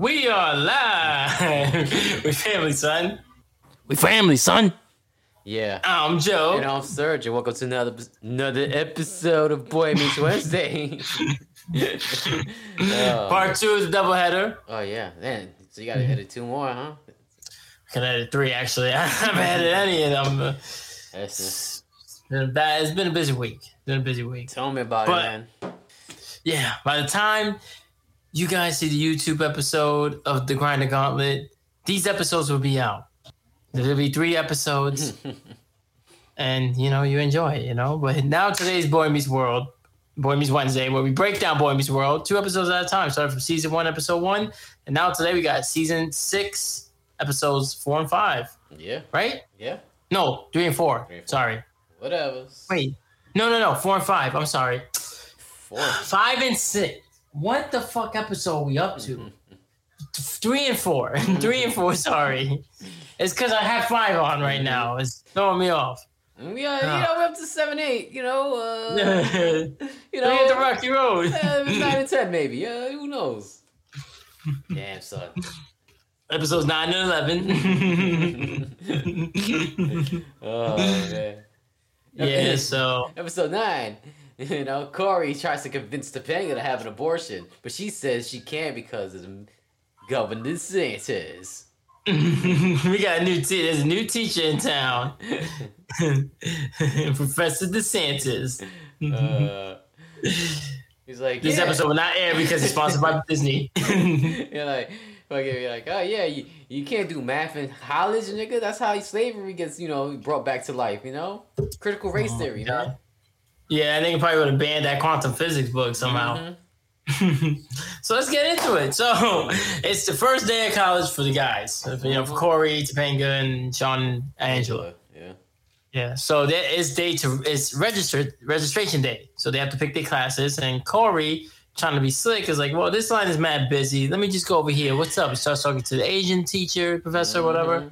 We are live we Family Son. We family, son. Yeah. I'm Joe. And I'm Serge, and welcome to another another episode of Boy Meets Wednesday. oh, Part two of the doubleheader. oh yeah, man. So you gotta edit two more, huh? I can edit three actually. I haven't edited any of them. That's it. It's been a bad- it's been a busy week. It's been a busy week. Tell me about But- it, man. Yeah. By the time you guys see the YouTube episode of the Grinder Gauntlet, these episodes will be out. There'll be three episodes. and you know, you enjoy it, you know. But now today's Boy Meets World. Boy Meets Wednesday, where we break down Boy Meets World two episodes at a time. Started from season one, episode one, and now today we got season six, episodes four and five. Yeah, Right? yeah. No, three and four. Three and four. Sorry. Whatever. Wait. No, no, no. Four and five. I'm sorry. Four. Five and six. What the fuck episode are we up to? Three and four. Three and four. Sorry. It's because I have five on right now. It's throwing me off. Yeah, are, Ah. you know, we're up to seven, eight. You know, uh, you at the Rocky Road. uh, nine and ten, maybe. Uh, who knows? Damn, son. Episodes nine and eleven. Oh man. yeah. So Episode nine. You know, Cory tries to convince Topanga to have an abortion, but she says she can't because of Governor DeSantis. we got a new te- there's a new teacher in town, Professor DeSantis. Uh, he's like, This yeah. episode will not air because it's sponsored by Disney. You're like, fucking, you're like, oh yeah, you, you can't do math in college, nigga. That's how slavery gets, you know, brought back to life. You know, critical race Oh, theory, God. man. Yeah, I think it probably would have banned that quantum physics book somehow. Mhm. so let's get into it. So it's the first day of college for the guys. You know, for Cory, Topanga, and Shawn Angela. Yeah. Yeah. So that is day to it's registered registration day. So they have to pick their classes. And Cory, trying to be slick, is like, well, this line is mad busy. Let me just go over here. What's up? He starts talking to the Asian teacher, professor, whatever. Mhm.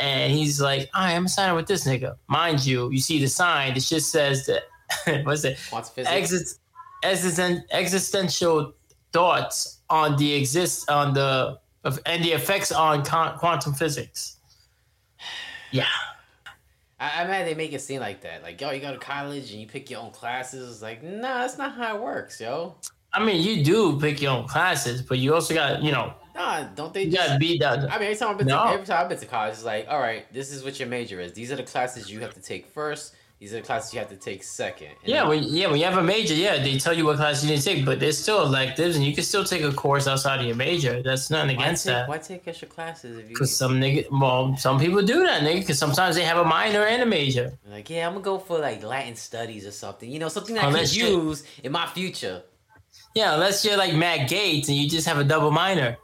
And he's like, I'm gonna sign up with this nigga. Mind you, you see the sign, it just says that what's it? Quantum physics. Exist, existen, existential thoughts on the exist on the of and the effects on con- quantum physics. Yeah. I, I imagine they make it seem like that. Like, yo, you go to college and you pick your own classes. It's like, nah, that's not how it works, yo. I mean, you do pick your own classes, but you also got, you know, Nah, don't they you just beat that. I mean, every time I've been No. to every time I've been to college, it's like, all right, this is what your major is. These are the classes you have to take first. These are the classes you have to take second. Yeah, when yeah, when you have a major, yeah, they tell you what class you need to take, but there's still electives, and you can still take a course outside of your major. That's nothing why against take, that. Why take extra classes if you Because some nigga, well, some people do that, nigga. Because sometimes they have a minor and a major. like, yeah, I'm gonna go for like Latin studies or something. You know, something that I oh, can use in my future. Yeah, unless you're like Matt Gaetz and you just have a double minor.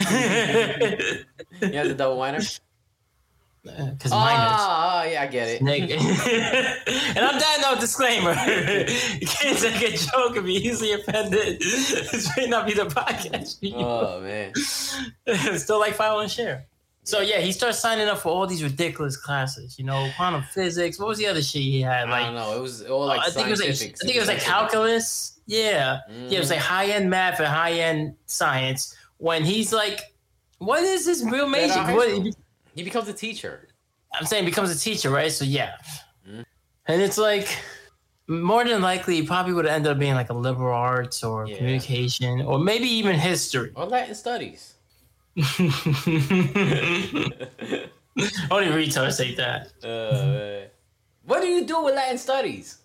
You have the double minor. Because Oh, minors. oh, yeah, I get it. And I'm done no disclaimer. you can't take a joke and be easily offended. this may not be the podcast. Oh man. Still like, file and share. So yeah, he starts signing up for all these ridiculous classes. You know, quantum physics. What was the other shit he had? I Like, don't know. It was all like I think it was like I think it was like calculus. Yeah, yeah, it was like mm. high end math and high end science. When he's like, "What is this real major?" out What, school. He becomes a teacher. I'm saying becomes a teacher, right? So yeah, Mhm. and it's like more than likely he probably would end up being like a liberal arts or Yeah. communication or maybe even history. Or Latin studies. Only retards say that. Uh, what do you do with Latin studies?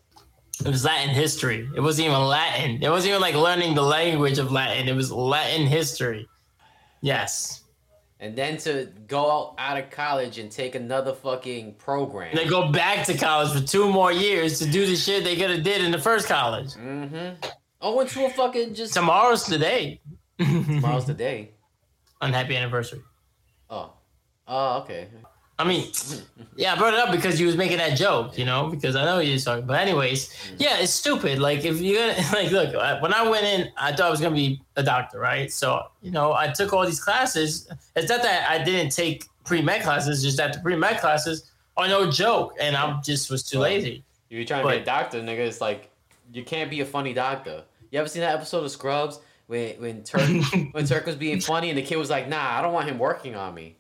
It was Latin history. It wasn't even Latin. It wasn't even like learning the language of Latin. It was Latin history. Yes. And then to go out, of college and take another fucking program. They go back to college for two more years to do the shit they could have did in the first college. Mm-hmm. Oh, went to a fucking just Tomorrow's today. tomorrow's the day. Unhappy anniversary. Oh, oh, okay. I mean, yeah, I brought it up because you was making that joke, you know, because I know you're talking. But anyways, yeah, it's stupid. Like if you're gonna like, look, when I went in, I thought I was gonna be a doctor, right? So you know, I took all these classes. It's not that I didn't take pre med classes, just that the pre med classes are no joke, and I just was too lazy. You're trying to be a doctor, nigga. It's like you can't be a funny doctor. You ever seen that episode of Scrubs when when Turk when Turk was being funny and the kid was like, "Nah, I don't want him working on me."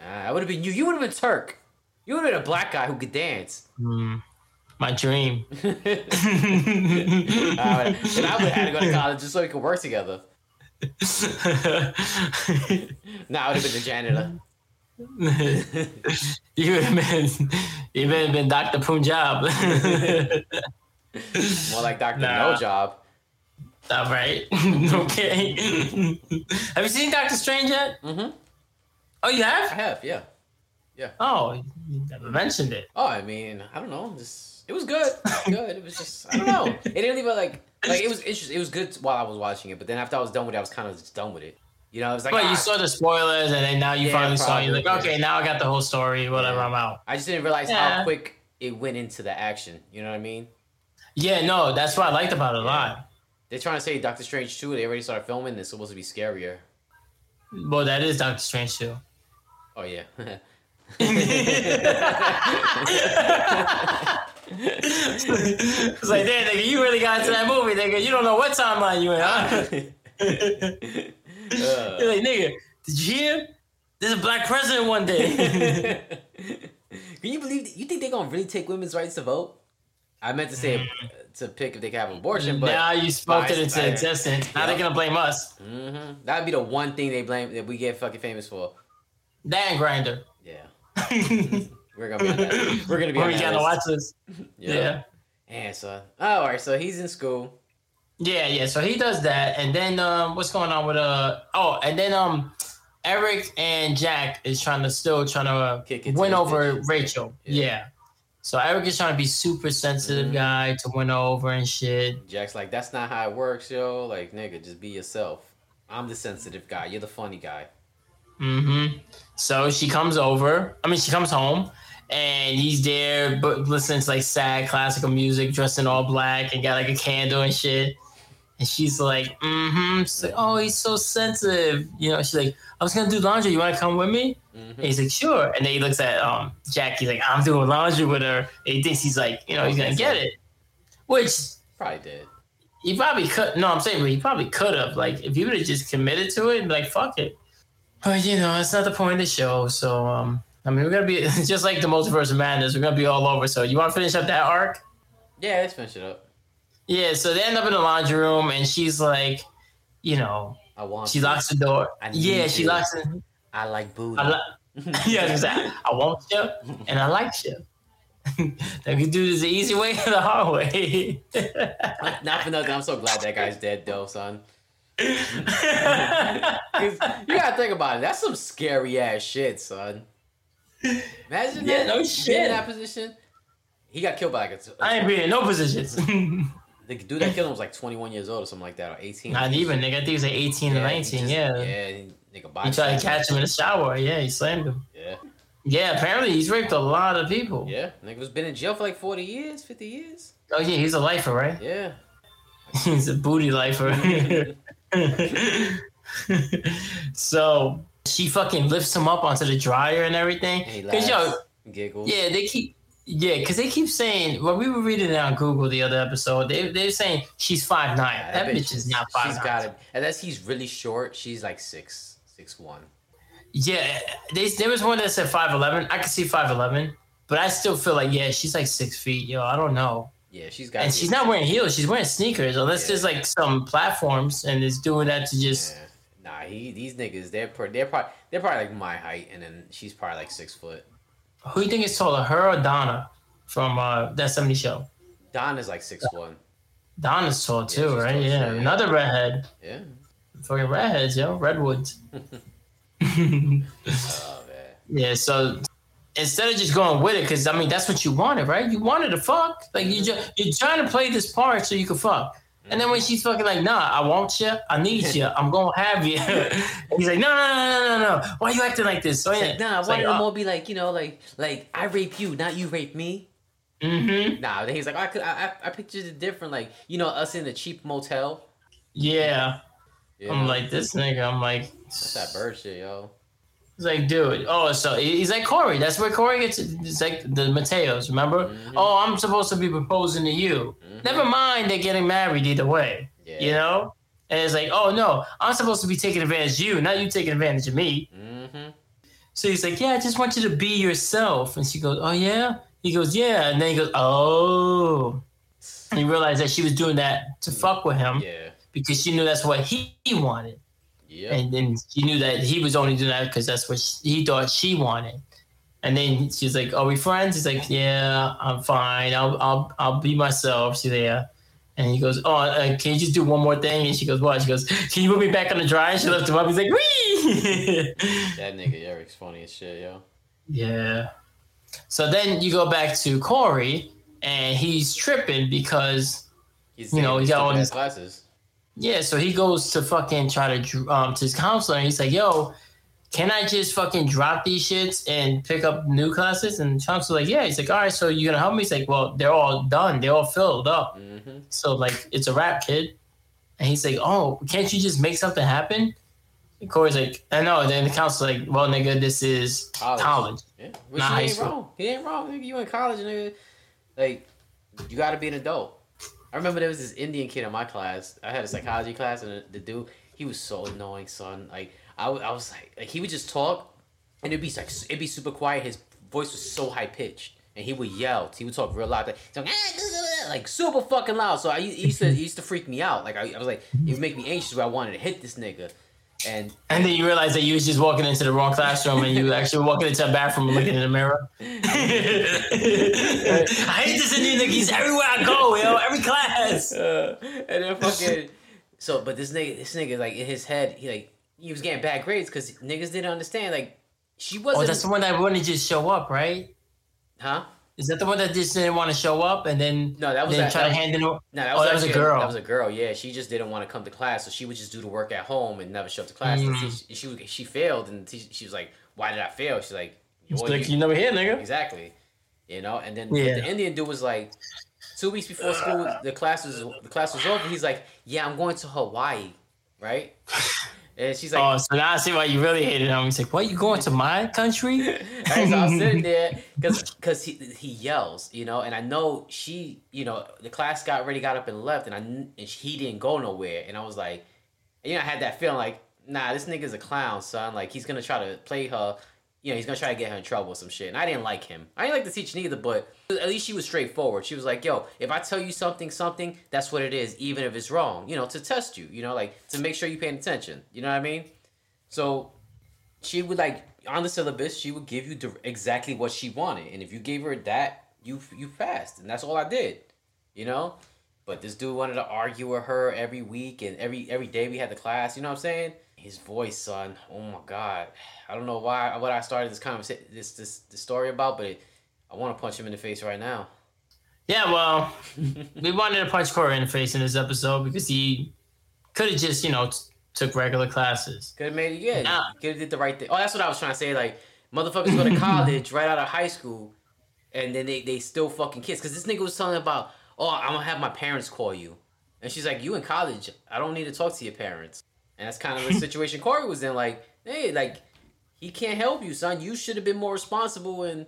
Uh, I would have been you. You would have been Turk. You would have been a black guy who could dance. Mm, my dream. Would, and I would have had to go to college just so we could work together. Nah, I would have been the janitor. you would have been, you would have been Dr. Punjab. More like Doctor Nah. No Job. All right. okay. have you seen Doctor Strange yet? Mhm. Oh, you have? I have? yeah. yeah. Oh, you never mentioned it. Oh, I mean, I don't know. Just it was good. Good. It was just I don't know. It didn't even like like it was interesting. It was good while I was watching it, but then after I was done with it, I was kind of just done with it. You know, it was like But ah, you saw the spoilers, and then now you Yeah, finally saw. it. You're like, probably, okay, now I got the whole story. Whatever, Yeah. I'm out. I just didn't realize how quick it went into the action. You know what I mean? Yeah, no, that's what I liked about it a lot. They're trying to say Doctor Strange 2, they already started filming. It's supposed to be scarier. Well, that is Doctor Strange too. Oh yeah. it's like, damn, nigga, you really got into that movie, nigga. You don't know what timeline you in, huh? Uh, You're like, nigga, did you hear? There's a black president one day. Can you believe? You think they're gonna really take women's rights to vote? I meant to say to pick if they can have an abortion, but now you spoke it into existence. Now Yeah. they're gonna blame us. hmm that'd be the one thing they blame that we get fucking famous for. And Grinder. Yeah, we're gonna be on that. We're gonna be When on we that gotta watch this. Yeah. And so, oh, all right. So he's in school. Yeah, yeah. So he does that, and then um, what's going on with uh? Oh, and then um, Eric and Jack is trying to still trying to uh, Kick it win over. Rachel. Yeah. Yeah. So Eric is trying to be super sensitive Mhm. guy to win over and shit. Jack's like, that's not how it works, yo. Like, nigga, just be yourself. I'm the sensitive guy. You're the funny guy. Mm-hmm. So she comes over. I mean, she comes home, and he's there, but listening to like sad classical music, dressed in all black, and got like a candle and shit. And she's like, mm-hmm. She's like, oh, he's so sensitive. You know, she's like, I was gonna do laundry. You want to come with me? hmm And he's like, sure. And then he looks at um Jack. He's like, I'm doing laundry with her. And he thinks he's like, you know, he's gonna get it. Which Probably did. he probably could. No, I'm saying, but he probably could have. Like, if he would have just committed to it, and be like, fuck it. But you know, it's not the point of the show. So, um, I mean, we're gonna be just like the multiverse of madness. We're gonna be all over. So, you want to finish up that arc? Yeah, let's finish it up. Yeah. So they end up in the laundry room, and she's like, you know, I want. she you. locks the door. Yeah, she you. locks it. I like booty. I li- yeah, exactly. I want you, and I like you. they can do this the easy way or the hard way. Not for nothing. I'm so glad that guy's dead, though, son. You gotta think about it. That's some scary ass shit, son. Imagine Yeah, that. no shit. in that position. He got killed by like a, I ain't been in no positions. the dude that killed him was like 21 years old or something like that, or 18. Not even, nigga. I think he was like 18 Yeah, or 19. just- yeah. Yeah, he, nigga, He tried to catch him in the shower. Yeah, he slammed him. Yeah, Yeah, apparently he's raped a lot of people. yeah. Nigga was been in jail for like 40 years, 50 years. Oh, yeah, he's a lifer, right? Yeah. he's a booty lifer. so she fucking lifts him up onto the dryer and everything. And laughs, yo, giggles. Yeah, they keep. Yeah, because they keep saying. Well, we were reading it on Google the other episode. They they're saying she's five nine. Yeah, that, bitch is not five She's nine. got it. Unless he's really short, she's like six, six one. Yeah, they, there was one that said five eleven. I could see five eleven, but I still feel like yeah, she's like six feet. Yo, I don't know. Yeah, she's got. And she's not wearing heels. She's wearing sneakers. Unless Yeah. there's like some platforms and is doing that to just. Yeah. Nah, he these niggas they're pro- they're probably they're probably like my height, and then she's probably like six foot. Who do you think is taller, her or Donna from uh, that '70s show? Don is like six one. Donna's tall too, she's right? tall, Yeah, too, yeah. another redhead. Yeah. Fucking redheads, yo, redwoods. Oh man. Yeah, so instead of just going with it, because I mean that's what you wanted, right? You wanted to fuck. Like you just you're trying to play this part so you can fuck. And then when she's fucking like, nah, I want you, I need you, I'm gonna have you. he's like, no, no, no, no, no, no. Why are you acting like this? So yeah, Nah, why like, don't uh, more be like you know like like I rape you, not you rape me. Mm-hmm. Nah, then he's like I could I I, I pictured it different, like you know us in the cheap motel. Yeah. Yeah. I'm like this nigga. I'm like, That's that bird shit, yo. He's like, dude. Oh, so he's like Cory. That's where Cory gets. It's like the Mateos. Remember? Mhm. Oh, I'm supposed to be proposing to you. Mhm. Never mind. They're getting married either way. Yeah. You know. And it's like, oh no, I'm supposed to be taking advantage of you, not you taking advantage of me. Mm-hmm. So he's like, yeah, I just want you to be yourself. And she goes, oh yeah. He goes, yeah. And then he goes, oh. And he realized that she was doing that to fuck with him Yeah. because she knew that's what he wanted. Yep. And then she knew that he was only doing that because that's what she, he thought she wanted. And then she's like, "Are we friends?" He's like, "Yeah, I'm fine. I'll I'll I'll be myself." She's there, and he goes, "Oh, uh, can you just do one more thing?" And she goes, "What?" She goes, "Can you put me back on the dry?" And she lifts him up. He's like, "Wee!" that nigga Eric's funny as shit, yo. yeah. So then you go back to Cory, and he's tripping because He's You know, he got all these- ass classes. Yeah, so he goes to fucking try to um to his counselor and he's like, "Yo, can I just fucking drop these shits and pick up new classes?" And counselor like, "Yeah." He's like, "All right, so you gonna help me?" He's like, "Well, they're all done. They're all filled up. Mm-hmm. So like, it's a wrap, kid." And he's like, "Oh, can't you just make something happen?" And Cory's like, "I know." Then the counselor like, "Well, nigga, this is College. college." Yeah. Which Not he high ain't school. wrong. He ain't wrong. Nigga, you in college, nigga. Like, you gotta be an adult. I remember there was this Indian kid in my class. I had a psychology class, and the, the dude, he was so annoying, son. Like, I, w- I was like, like, he would just talk, and it'd be like, it'd be super quiet. His voice was so high pitched, and he would yell. He would talk real loud, like, like, "Ah, super fucking loud. So I he used to, he used to freak me out. Like, I, I was like, it would make me anxious. Where I wanted to hit this nigga, and And then you realize that you was just walking into the wrong classroom and you actually walking into a bathroom and looking in the mirror. I hate this Indian nigga. He's everywhere I go, yo. Every class. Uh, and then fucking so but this nigga this nigga like in his head he like he was getting bad grades because niggas didn't understand like she Oh, wasn't Oh, that's the one that wouldn't just show up, right? huh Is that the one that just didn't want to show up and then no that was then that, try that to was- hand it over? no that Oh, was, that was a girl. that was a girl yeah she just didn't want to come to class so she would just do the work at home and never show up to class and Mm. she, she she failed and she, she was like why did I fail she's like It's "Well, like you- you never here, nigga. Exactly. You know, and then Yeah. the Indian dude was like, two weeks before school, the class was the class was over. He's like, "Yeah, I'm going to Hawaii, right?" And she's like, Oh, so now I see why you really hated him. He's like, "What? You going to my country?" Right, so I'm sitting there because because he he yells, you know, and I know she, you know, the class got already got up and left, and I and he didn't go nowhere, and I was like, you know, I had that feeling like, nah, this nigga's a clown, son. Like he's gonna try to play her, you know, he's gonna try to get her in trouble with some shit. And I didn't like him. I didn't like the teacher neither, but at least she was straightforward. She was like, yo, if I tell you something, something, that's what it is, even if it's wrong, you know, to test you, you know, like to make sure you're paying attention. You know what I mean? So she would like on the syllabus she would give you exactly what she wanted and if you gave her that you you passed and that's all i did you know but this dude wanted to argue with her every week and every every day we had the class you know what i'm saying his voice son oh my god i don't know why what i started this conversation this this, this story about but it, i want to punch him in the face right now Yeah, well, we wanted to punch Cory in the face in this episode because he could have just, you know, t- took regular classes. Could have made it, yeah. Nah. Could have did the right thing. Oh, that's what I was trying to say. Like, motherfuckers go to college right out of high school, and then they, they still fucking kiss. Because this nigga was telling about, oh, I'm gonna have my parents call you. And she's like, you in college. I don't need to talk to your parents. And that's kind of the situation Cory was in. Like, hey, like, he can't help you, son. You should have been more responsible and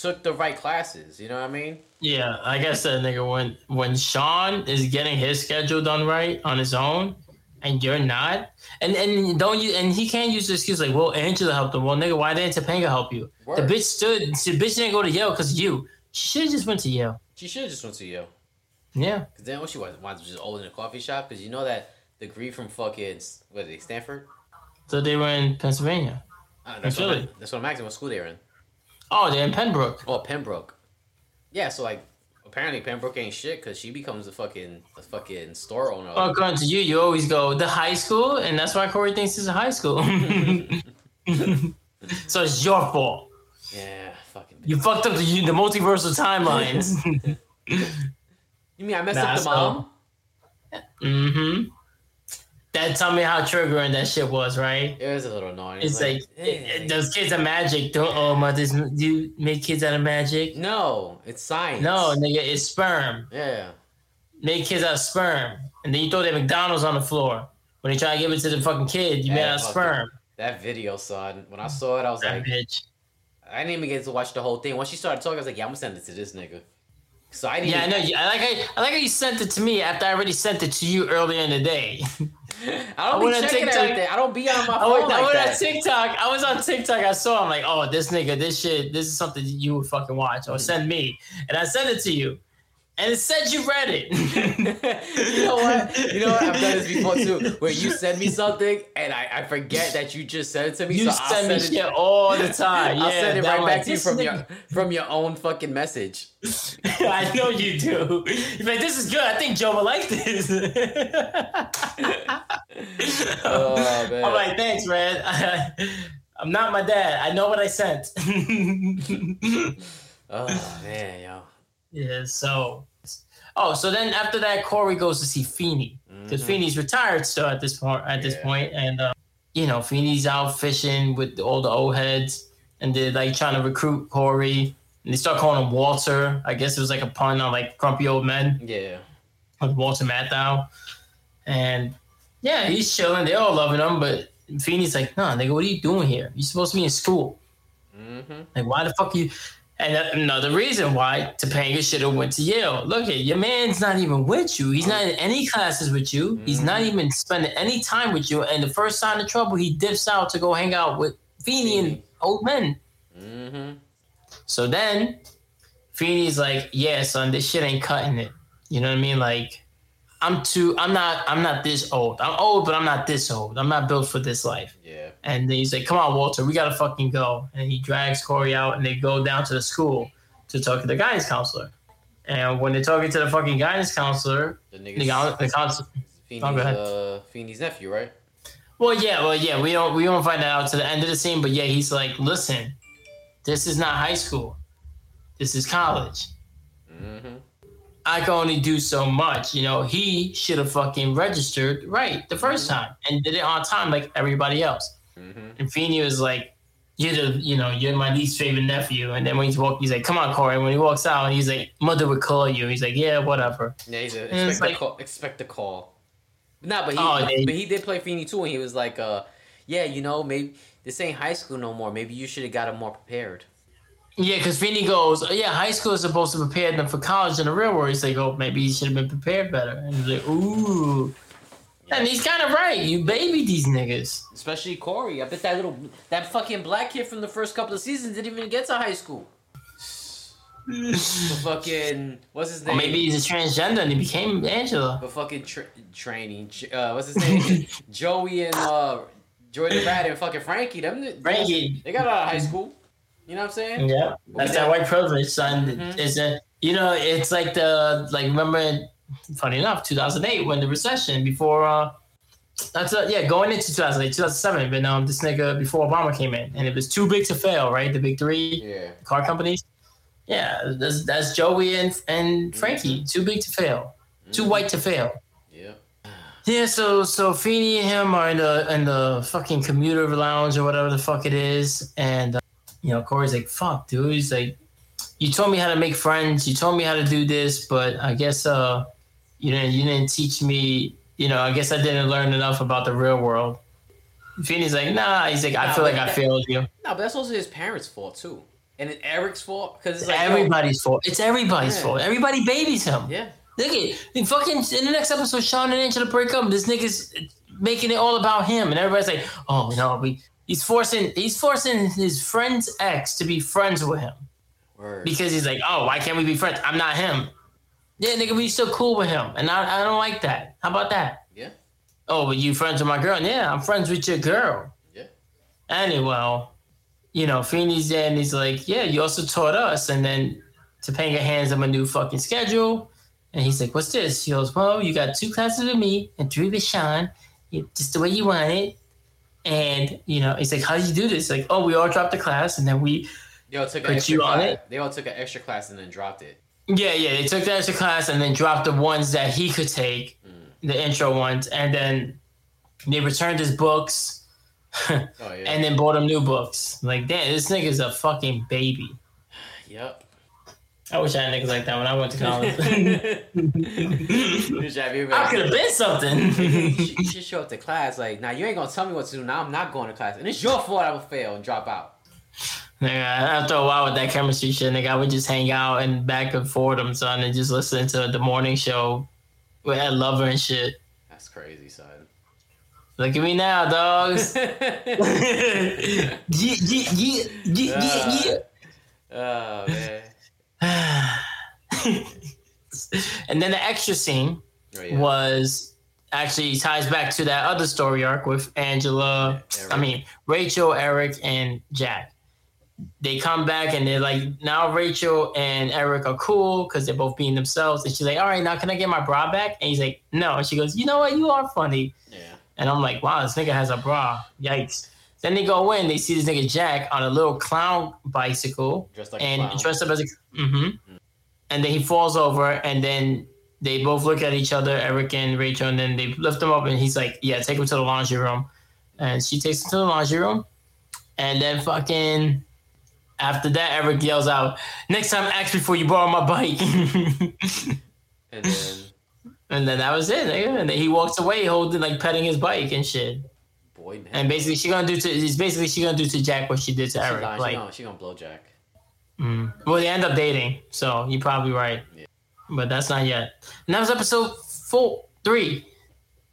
took the right classes. You know what I mean? Yeah, I guess that nigga when when Shawn is getting his schedule done right on his own, and you're not, and and don't you and he can't use the excuse like, well, Angela helped him. Well, nigga, why didn't Topanga help you? Word. The bitch stood. The bitch didn't go to Yale because you. She should have just went to Yale. She should have just went to Yale. Yeah. Because then what she was, was just old in a coffee shop? Because you know that degree from fucking, what is it, Stanford? So they were in Pennsylvania. Uh, that's, what Philly. I'm, that's what I'm asking. What school they're in? Oh, they're in Pembroke. Oh, Pembroke. Yeah, so like apparently Pembroke ain't shit because she becomes a fucking a fucking store owner. Well, according to you, you always go the high school, and that's why Cory thinks it's a high school. so it's your fault. yeah, fucking. You fucked up the, the multiversal timelines. You mean I messed Nah, up the so- mom? mm-hmm. That tell me how triggering that shit was, right? It was a little annoying. It's like eh. those kids are magic. Don't oh mothers, do you make kids out of magic? no, it's science. No, nigga, it's sperm. Yeah. Make kids out of sperm, and then you throw that McDonald's on the floor. When they try to give it to the fucking kid, you made out of sperm. That video, son. When I saw it, I was That like, bitch. I didn't even get to watch the whole thing. Once she started talking, I was like, yeah, I'm gonna send it to this nigga. So I. Yeah, I know. I like. I, I like how you sent it to me after I already sent it to you earlier in the day. I don't went be checking TikTok. everything. I don't be on my I phone went, I like went on. TikTok. I was on TikTok. I saw. I'm like, oh, this nigga, this shit, this is something you would fucking watch or hmm. send me, and I sent it to you, and it said you read it. you know what? You know what? I've done this before too. Where you send me something and I, I forget that you just sent it to me. You so I'll send me it. shit all the time. I'll yeah, send it right back to you from your from your own fucking message. I know you do. You're like, this is good. I think Joe will like this. Oh, man. I'm like, thanks, man. I'm not my dad. I know what I sent. Oh man, yo. yeah, so. Oh, so then after that, Cory goes to see Feeney because Mhm. Feeney's retired still at this point. At this point, and uh, you know, Feeney's out fishing with all the old heads, and they're like trying to recruit Cory. And they start calling him Walter. I guess it was like a pun on like grumpy old men. Yeah. with Walter Matthau. And yeah, he's chilling. They're all loving him, but Feeney's like, nah, nigga, what are you doing here? You're supposed to be in school. Mm-hmm. Like, why the fuck you? And another reason why Topanga should have went to Yale. Look at your man's not even with you. He's not in any classes with you. He's not even spending any time with you. And the first sign of trouble, he dips out to go hang out with Feeney and old men. Mm-hmm. So then Feeney's like, yeah, son, this shit ain't cutting it. You know what I mean? Like, I'm too I'm not I'm not this old. I'm old, but I'm not this old. I'm not built for this life. Yeah. And then he's like, Come on, Walter, we gotta fucking go. And he drags Cory out and they go down to the school to talk to the guidance counselor. And when they're talking to the fucking guidance counselor, The nigga's the counselor Feeney's, Oh, uh, Feeney's nephew, right? Well, yeah, well, yeah, we don't we don't find that out to the end of the scene, but yeah, he's like, listen, this is not high school, this is college. Mm-hmm. I can only do so much. You know, he should have fucking registered right the 1st time and did it on time like everybody else. Mm-hmm. And Feeney was like, "You're the, you know, you're my least favorite nephew." And then when he's walk, he's like, "Come on, Cory." When he walks out, he's like, "Mother would call you." He's like, "Yeah, whatever." Yeah, he's a, And expect, like- a call, expect a call. Nah, but he Oh, they- but he did play Feeney too, and he was like, uh, yeah, you know, maybe this ain't high school no more. Maybe you should have got him more prepared. Yeah, because Feeney goes, oh, "Yeah, high school is supposed to prepare them for college in the real world." He's like, "Oh, maybe he should have been prepared better." And he's like, "Ooh." And he's kind of right. You baby these niggas. Especially Cory. I bet that little that fucking black kid from the first couple of seasons didn't even get to high school. The fucking what's his Or name? maybe he's a transgender and he became Angela. But fucking tra- training. Uh, what's his name? Joey and uh, the Rat and fucking Frankie. Them, Frankie. They got out of high school. You know what I'm saying? Yeah, that's that white privilege, son. Mhm. It's a you know, it's like the like remember, funny enough, 2008 when the recession before. uh that's a, yeah, going into 2008, 2007, but um, this nigga before Obama came in, and it was too big to fail, right? The big three Yeah. car companies. Yeah, that's, that's Joey and and Frankie. Too big to fail, too Mhm. white to fail. Yeah. Yeah, so so Feeney and him are in the in the fucking commuter lounge or whatever the fuck it is, and uh, you know Cory's like, "Fuck, dude." He's like, "You told me how to make friends. You told me how to do this, but I guess uh, you didn't you didn't teach me. You know, I guess I didn't learn enough about the real world." Feeney's like, "Nah." He's like, "I feel like I failed you." No, but that's also his parents' fault too, and it's Eric's fault because it's like yo, everybody's fault. It's everybody's Yeah. fault. Everybody babies him. yeah. Look at in fucking in the next episode, Shawn and Angela break up. This nigga's making it all about him, and everybody's like, "Oh no, we." He's forcing he's forcing his friend's ex to be friends with him Word. because he's like, "Oh, why can't we be friends? I'm not him." Yeah, nigga, we still cool with him, and I, I don't like that. How about that? Yeah. Oh, but you friends with my girl? Yeah, I'm friends with your girl. Yeah. Anyway, you know, Feeney's there and he's like, Yeah, you also taught us. And then Topanga hands him a new fucking schedule. And he's like, What's this? He goes, Well, you got two classes with me and three with Shawn, just the way you want it. And, you know, he's like, How do you do this? Like, oh, we all dropped the class and then we, They all took Put you on class. it? They all took an extra class and then dropped it. yeah, yeah, they took the extra class and then dropped the ones that he could take, mm. the intro ones. And then they returned his books. Oh yeah. and then bought him new books. Like, damn, this nigga's a fucking baby. yep. I wish I had niggas like that when I went to college. Good job, you I could have been something. you, should, show up to class like, now you ain't gonna tell me what to do. Now I'm not going to class, and it's your fault I will fail and drop out. Nigga, after a while with that chemistry shit, nigga, I would just hang out and back of Fordham, son, and just listen to the morning show with that lover and shit. That's crazy, son. Look at me now, dogs. yeah, yeah, yeah, yeah, yeah, yeah. oh man. and then the extra scene Oh, yeah. was actually ties back to that other story arc with Angela, Eric. I mean Rachel, Eric, and Jack. They come back and they're like, now Rachel and Eric are cool because they're both being themselves. And she's like, all right, now can I get my bra back? And he's like, no. And she goes, you know what? You are funny. Yeah. And I'm like, wow, this nigga has a bra. Yikes. Then they go in, they see this nigga Jack on a little clown bicycle Dressed like and dressed up as a. hmm And then he falls over, and then they both look at each other, Eric and Rachel, and then they lift him up, and he's like, yeah, take him to the laundry room. And she takes him to the laundry room. And then fucking. After that, Eric yells out, next time ask before you borrow my bike. And then and then that was it. nigga. And then he walks away holding, like, petting his bike and shit. Boy, And basically, she gonna do to it's basically she gonna do to Jack what she did to she, Eric. she, like, gonna, she gonna blow Jack. mm. well, they end up dating, so you're probably right. Yeah. But that's not yet. And that was episode four, three.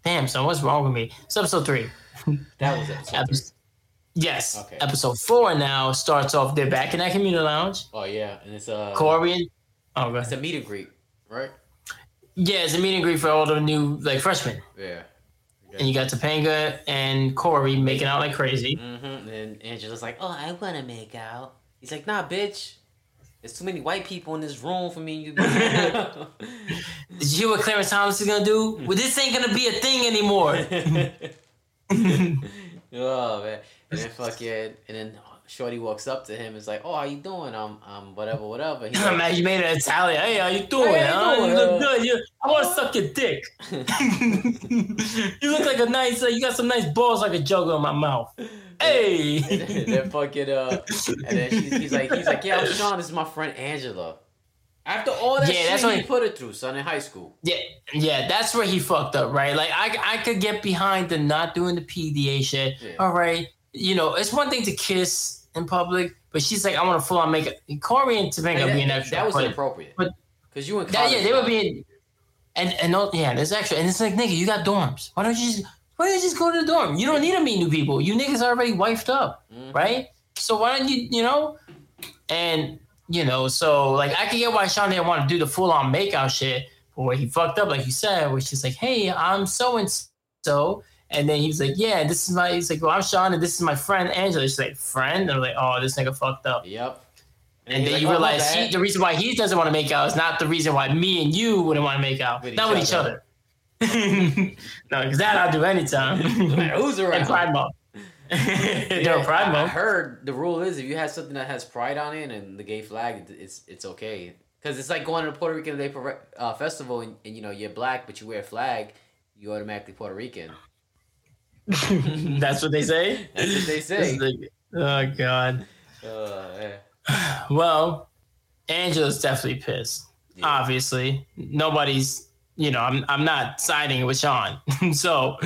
Damn, son, what's wrong with me? It's episode three. That was episode three. Yes. Okay. Episode four now starts off. They're back in that community lounge. Oh yeah, and it's uh, Cory and oh, go it's a meet and greet, right? yeah, it's a meet and greet for all the new like freshmen. Yeah. And you got Topanga and Cory making out like crazy. Mm-hmm. And Angela's like, "Oh, I want to make out." He's like, "Nah, bitch. There's too many white people in this room for me and you." Did you hear what Clarence Thomas is gonna do? Well, this ain't gonna be a thing anymore. oh man! And then fucking, and then Shorty walks up to him. and is like, "Oh, how you doing? I'm, I'm whatever, whatever." He's like, Man, you made it Italian. Hey, how you doing? Hey, how you You doing? look good. You, I want to suck your dick. you look like a nice. Uh, you got some nice balls like a juggle in my mouth. and Hey. then fucking, uh, and then she's, he's like, he's like, "Yeah, I'm Shawn. This is my friend Angela." After all that Yeah, shit that's what he- put it through, son, in high school. yeah, yeah, that's where he fucked up, right? Like, I, I could get behind the not doing the PDA shit. Yeah. All right, you know, it's one thing to kiss in public, but she's like, I want to full on make it. Cory and Topanga And being that, extra. that was inappropriate. but- because you That, yeah, they were being, and and no, yeah, there's extra, and it's like nigga, you got dorms. Why don't you just why don't you just go to the dorm? You don't need to meet new people. You niggas are already wifed up, Mhm. right? So why don't you, you know, and you know, so like I can get why Shawn didn't want to do the full on makeout shit, but where he fucked up, like you said, where she's like, hey, I'm so and so. And then he was like, "Yeah, this is my." He's like, "Well, I'm Shawn, and this is my friend Angela." She's like, "Friend?" And I'm like, "Oh, this nigga fucked up." Yep. And he's then like, you "Oh, realize he, the reason why he doesn't want to make out is not the reason why me and you wouldn't want to make out. With not each with each other. no, because that I'll do anytime. Like, Who's around? Pride Month. Yeah, Pride I, I heard the rule is if you have something that has pride on it and the gay flag, it's it's okay. Because it's like going to the Puerto Rican Day uh, Festival and, and you know you're black but you wear a flag, you automatically Puerto Rican. That's what they say. That's what they say. The- oh God. Uh, yeah. Well, Angela's definitely pissed. Yeah. Obviously, nobody's. You know, I'm. I'm not siding with Shawn. so,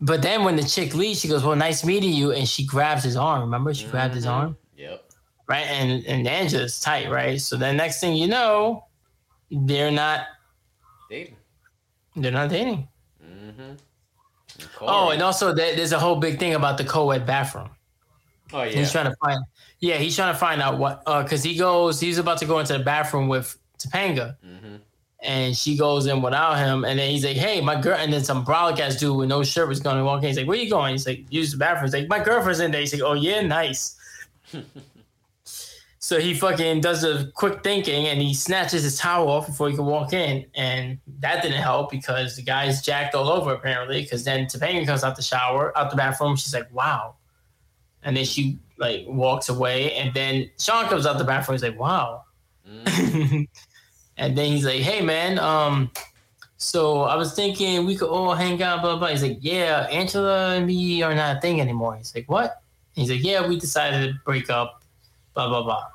but then when the chick leaves, she goes, "Well, nice meeting you," and she grabs his arm. Remember, she grabbed his Mhm. arm. Yep. right? And and Angela's tight, right? So then next thing you know, they're not Dating. they're not dating. Mm-hmm. Oh, and also there, there's a whole big thing about the co-ed bathroom. oh yeah. He's trying to find, yeah, he's trying to find out what, uh, because he goes, he's about to go into the bathroom with Topanga, mm-hmm. and she goes in without him, and then he's like, "Hey, my girl," and then some brolic ass dude with no shirt was going to walk in. He's like, "Where you going?" He's like, "Use the bathroom." He's like, "My girlfriend's in there." He's like, "Oh yeah, nice." So he fucking does a quick thinking and he snatches his towel off before he can walk in. And that didn't help because the guy's jacked all over apparently. Because then Topanga comes out the shower, out the bathroom. She's like, wow. And then she like walks away. And then Shawn comes out the bathroom. He's like, wow. Mm-hmm. and then he's like, hey man, um, so I was thinking we could all hang out, blah, blah. He's like, yeah, Angela and me are not a thing anymore. He's like, what? He's like, yeah, we decided to break up, blah, blah, blah.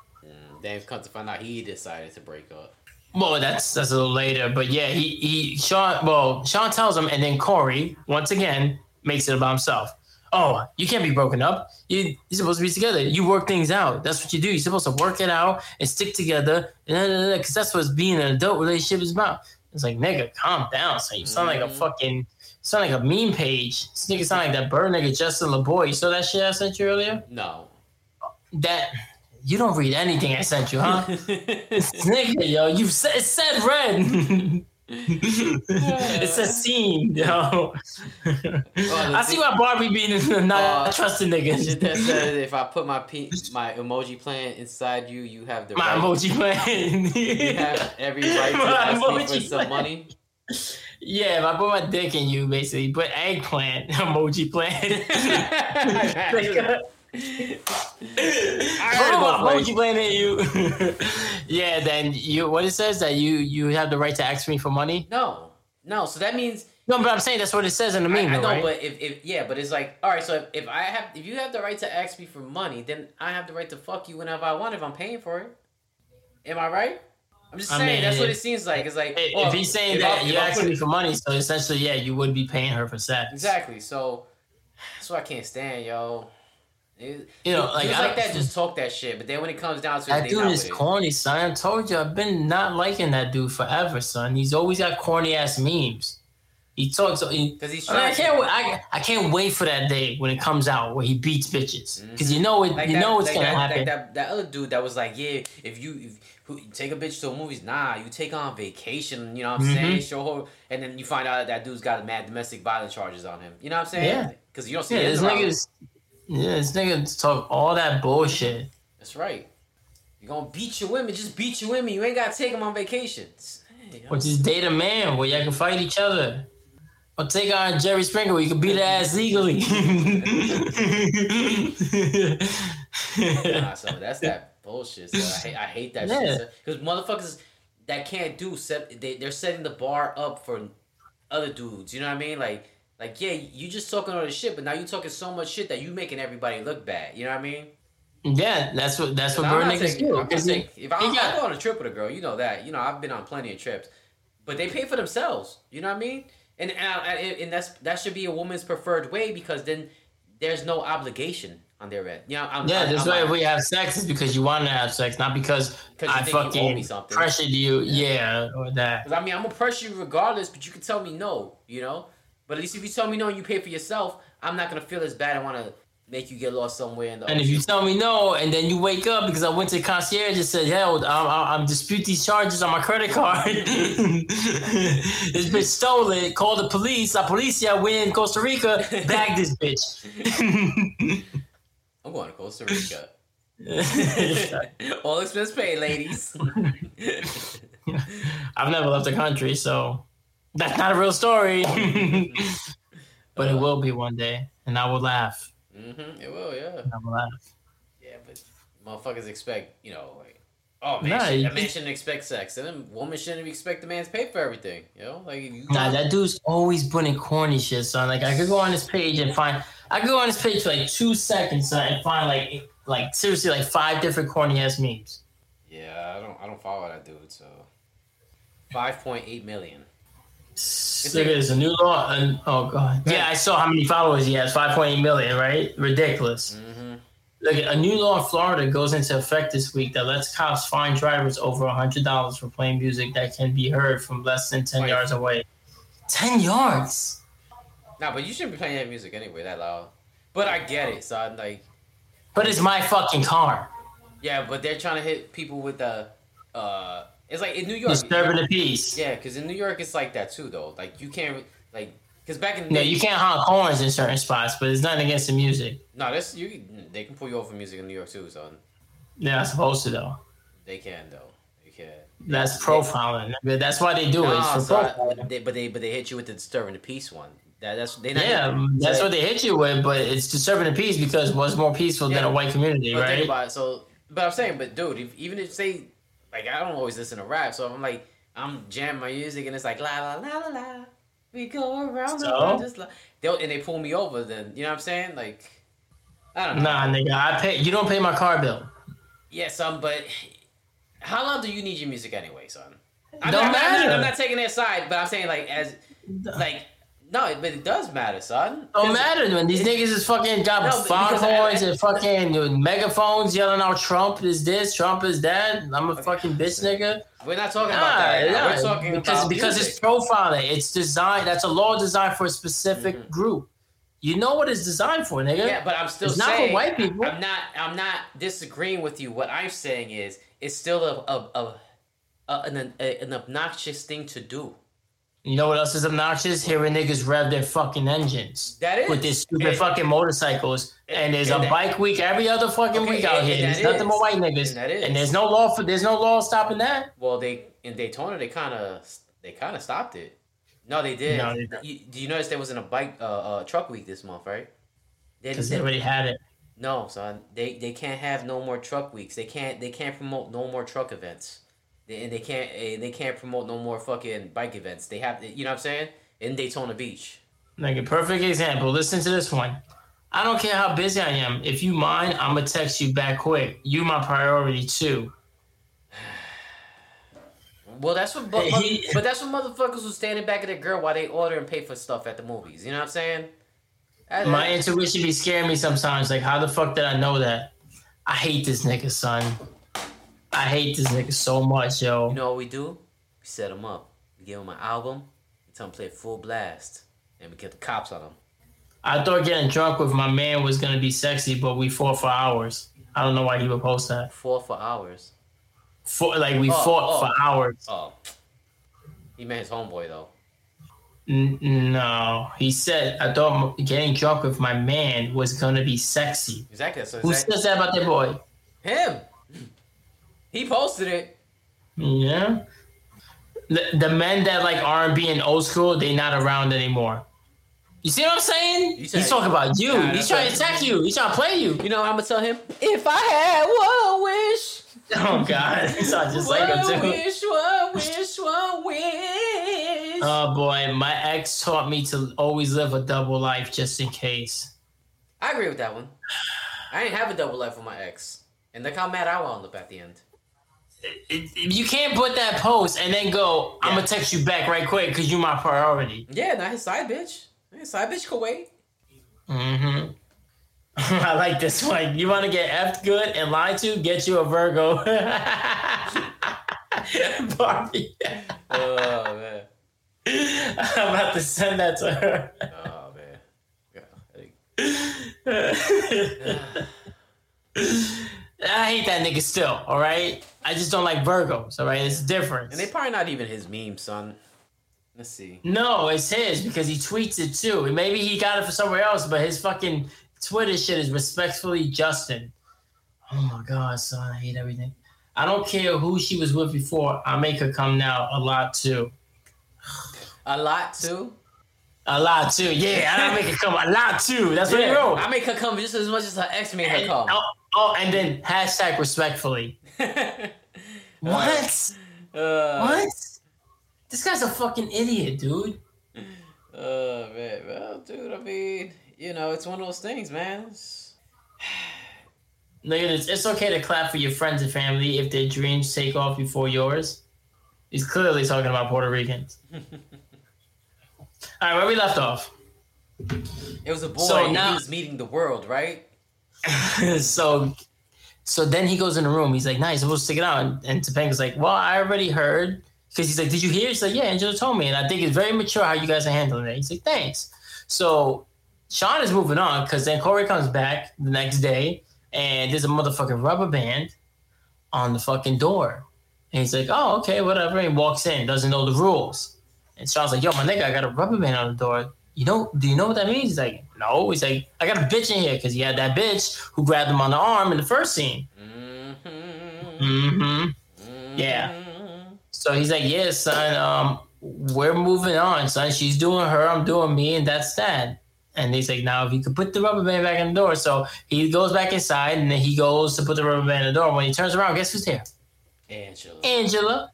Then come to find out he decided to break up. Well, that's that's a little later, but yeah, he he Shawn. Well, Shawn tells him, and then Cory once again makes it about himself. oh, you can't be broken up. You, you're supposed to be together. You work things out. That's what you do. You're supposed to work it out and stick together. Because that's what being an adult relationship is about. It's like, nigga, calm down. So you sound like a mm-hmm. fucking, sound like a meme page. This nigga sound like that bird nigga Justin LaBoy. You saw that shit I sent you earlier? No. That, you don't read anything I sent you, huh? nigga, yo, you said, it said red. it says scene, yo. I see why Barbie being not Uh, trusting niggas. That said if I put my pe- my emoji plant inside you, you have the My right. emoji plan. You have every right to My ask me for emoji some plan. money. yeah, if I put my dick in you, basically, put eggplant emoji plan. heard my ways. emoji plan in you. yeah, then you. What it says that you you have the right to ask me for money. no, no. So that means No, but I'm saying that's what it says in the I, meme, I though, know, right? but if, if yeah, but it's like all right. So if, if I have if you have the right to ask me for money, then I have the right to fuck you whenever I want if I'm paying for it. Am I right? I'm just I saying mean, that's what it seems like. It's like if, well, if he's saying if that I- I asking it- me for money, so essentially, yeah, you would be paying her for sex. Exactly. So that's what I can't stand, yo. It, You know, like, like, I- that just talk that shit, but then when it comes down to it, That dude is corny, son. I told you, I've been not liking that dude forever, son. He's always got corny ass memes. He talks. He, Because he's I, mean, I can't. wait- I, I can't wait for that day when it comes out where he beats bitches because you know it. like you that, know it's like gonna that, happen. Like that, that other dude that was like, yeah, if you if, who, take a bitch to a movies, nah, you take her on vacation, you know what I'm Mhm. saying? Show her, and then you find out that, that dude's got mad domestic violence charges on him. You know what I'm saying? Yeah. Because you don't see yeah, it. this niggas. Yeah, this nigga talk all that bullshit. That's right. You're gonna beat your women, just beat your women. You ain't gotta take them on vacations. Hey. Or just date a man where y'all can fight each other. Or take on Jerry Springer where you can beat her ass legally. Nah, so that's that bullshit. So I hate, I hate that Yeah. shit. Because motherfuckers that can't do set they they're setting the bar up for other dudes. You know what I mean? Like like yeah, you just talking all this shit, but now you talking so much shit that you making everybody look bad. You know what I mean? yeah, that's what that's what bird niggas do. I'm not 'cause if I, got- I go on a trip with a girl, you know that. You know I've been on plenty of trips, but they pay for themselves. You know what I mean? And and, I- and that's that should be a woman's preferred way because then there's no obligation on their end. You know, I'm, Yeah, I'm, that's I'm why not- we have sex is because you want to have sex, not because you I you fucking me something. pressured you. Yeah, or that. I mean, I'm gonna pressure you regardless, but you can tell me no, you know. But at least if you tell me no and you pay for yourself, I'm not gonna feel as bad. I want to make you get lost somewhere in the. And if you tell me no, and then you wake up because I went to the concierge and said, "Hell, I'm, I'm, I'm dispute these charges on my credit card. this bitch stole it. Call the police. La policia. We in Costa Rica. Bag this bitch." I'm going to Costa Rica. All expense paid, ladies. I've never left the country, so that's not a real story. but it will be one day, and I will laugh. mm-hmm, it will, yeah, I will laugh. yeah. But motherfuckers expect, you know, like, oh man, Nah, you a man shouldn't expect sex, and then woman shouldn't expect the man to pay for everything. You know, like you. Nah, that dude's always putting corny shit, son. Like I could go on his page and find I could go on his page for like two seconds, son, and find like like seriously like five different corny ass memes. Yeah, I don't, I don't follow that dude. So, five point eight million. Look at this, a new law. And, oh god, yeah, I saw how many followers he has. Five point eight million, right? Ridiculous. Mm-hmm. Look, a new law in Florida goes into effect this week that lets cops fine drivers over hundred dollars for playing music that can be heard from less than ten Wait. yards away. Ten yards. Nah, but you shouldn't be playing that music anyway that loud. But I get it, so I'm like, But it's my fucking car. yeah, but they're trying to hit people with the, uh, it's like in New York. Disturbing the peace. Yeah, because in New York it's like that too, though. Like you can't like, because back in the No, day, you can't honk horns in certain spots, but it's nothing against the music. No, that's you. They can pull you over for music in New York too, son. They're not supposed to though. They can though. They can. That's profiling. That's why they do it. No, It's for so I- they, but they but they hit you with the disturbing the peace one. That that's they not Yeah, that's what they hit you with, but it's disturbing the peace because what's more peaceful than a white community, right? it. So, but I'm saying, but dude, if, even if say, like, I don't always listen to rap, so I'm like, I'm jamming my music and it's like la la la la la, we go around the world just like, they'll and they pull me over, then you know what I'm saying? Like, I don't know. Nah, nigga, I pay. You don't pay my car bill. Yeah, son, but how long do you need your music anyway, son? I'm Don't not, I'm not- matter. I'm not taking their side, but I'm saying like as like No, but it does matter, son. Don't matter when these niggas is fucking got No, foghorns and fucking megaphones yelling out Trump is this, Trump is that. I'm a fucking bitch nigga. We're not talking about that. Nah, We're talking because about because music. it's profiling. It's designed. That's a law designed for a specific Mhm. group. You know what it's designed for, nigga. Yeah, but I'm still It's not for white people. I'm not. I'm not disagreeing with you. What I'm saying is, it's still a, a, a, a an, a, an obnoxious thing to do. You know what else is obnoxious? Hearing niggas rev their fucking engines That is with their stupid And- fucking motorcycles. And there's and a that- bike week every other fucking Okay, week out and- here. and There's nothing is. but white niggas. And that is. And there's no law for there's no law stopping that. Well, they in Daytona they kind of they kind of stopped it. No, they did. No, they you, do you notice there wasn't a bike uh, uh truck week this month, right? They, Because they already had it. no, son. They they can't have no more truck weeks. They can't they can't promote no more truck events. They, and they can't eh, they can't promote no more fucking bike events. They have you know what I'm saying in Daytona Beach. Like a perfect example. Listen to this one. I don't care how busy I am. If you mind, I'm gonna text you back quick. You my priority too. Well, that's what, but, he- but that's what motherfuckers was standing back at their girl while they order and pay for stuff at the movies. You know what I'm saying? That- My intuition be scaring me sometimes. Like, how the fuck did I know that? I hate this nigga, son. I hate this nigga so much, yo. You know what we do? We set him up. We give him an album. We tell them play full blast, and we get the cops on him. I thought getting drunk with my man was gonna be sexy, but we fought for hours. I don't know why he would post that. Four for hours. For, like we Oh, fought oh. for hours. Oh, he met his homeboy though. N- no, he said I thought getting drunk with my man was gonna be sexy. Exactly. So Who says that about that boy? him? He posted it. Yeah. The, the men that like R and B and old school, they not around anymore. You see what I'm saying? Said- He's talking about you. Nah, He's trying to attack you. He's trying to play you. You know, I'm gonna tell him if I had one wish. Oh God, he's not just like him one too. wish, one wish, one wish. Oh boy, my ex taught me to always live a double life just in case. I agree with that one. I ain't have a double life with my ex, and look how mad I wound up at the end. It- you can't put that post and then go, I'm gonna text you back right quick because you my priority. Yeah, not his side bitch. His side bitch could wait. Mm-hmm. I like this one. You want to get effed good and lied to? Get you a Virgo. Barbie. Oh man. I'm about to send that to her. Oh man. Yeah. I I hate that nigga still, all right? I just don't like Virgos, all right? It's different. And they probably not even his meme, son. Let's see. No, it's his because he tweets it too. Maybe he got it for somewhere else, but his fucking Twitter shit is respectfully Justin. Oh my god, son, I hate everything. I don't care who she was with before. I make her come now a lot too. A lot too. A lot too. Yeah, I make her come a lot too. That's what he wrote. I make her come just as much as her ex made her come. Oh, oh, and then hashtag respectfully. What? Uh, What? This guy's a fucking idiot, dude. Oh man, well, dude. I mean, you know, it's one of those things, man. It's- Look at this. It's okay to clap for your friends and family if their dreams take off before yours. He's clearly talking about Puerto Ricans. All right, where we left off. It was a boy. So now- he was meeting the world, right? so, so then he goes in the room. He's like, "Nah, you're supposed to stick it out." And, and Topanga's like, "Well, I already heard." Because he's like, "Did you hear?" He's like, "Yeah, Angela told me." And I think it's very mature how you guys are handling it. He's like, "Thanks." So Shawn is moving on because then Cory comes back the next day and there's a motherfucking rubber band on the fucking door. And he's like, "Oh, okay, whatever." And he walks in, doesn't know the rules. And Shawn's like, "Yo, my nigga, I got a rubber band on the door. You know? Do you know what that means?" He's like, "No." He's like, "I got a bitch in here because he had that bitch who grabbed him on the arm in the first scene." Mm-hmm. Mm-hmm. Yeah. So he's like, "Yeah, son. Um, we're moving on, son. She's doing her, I'm doing me, and that's that." And he's like, "Now, if you could put the rubber band back in the door." So he goes back inside, and then he goes to put the rubber band in the door. When he turns around, guess who's there? Angela. Angela.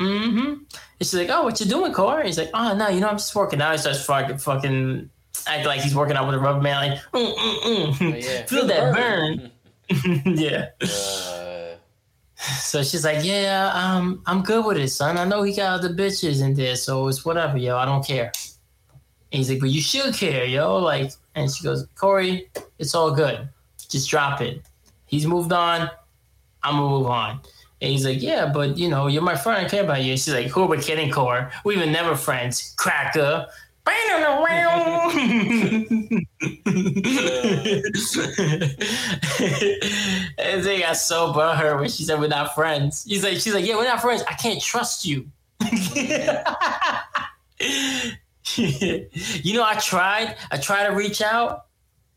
Mm-hmm. And she's like, "Oh, what you doing, Cory?" He's like, "Oh, no, you know, I'm just working out." He starts fucking, fucking act like he's working out with a rubber band, like, mm, mm, mm. Oh, yeah. feel that burn. yeah. Uh, So she's like, "Yeah, um, I'm good with it, son. I know he got other bitches in there, so it's whatever, yo. I don't care." And he's like, but you should care, yo. Like, and she goes, Cory, it's all good. Just drop it. He's moved on. I'm gonna move on. And he's like, yeah, but you know, you're my friend. I care about you. She's like, who are we kidding, Core? We were never friends. Cracker. Brain on the room. And they got so butthurt when she said we're not friends. He's like, she's like, yeah, we're not friends. I can't trust you. you know, I tried. I tried to reach out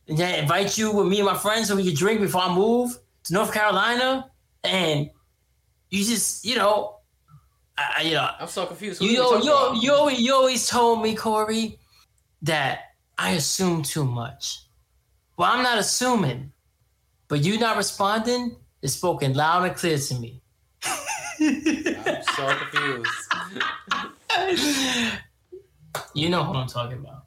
and invite you with me and my friends so we could drink before I move to North Carolina, and you just, you know, I, you know, I'm so confused. you know, you, you, always, you always told me, Cory, that I assume too much. Well, I'm not assuming, but you not responding is spoken loud and clear to me. I'm so confused. you know who I'm talking about.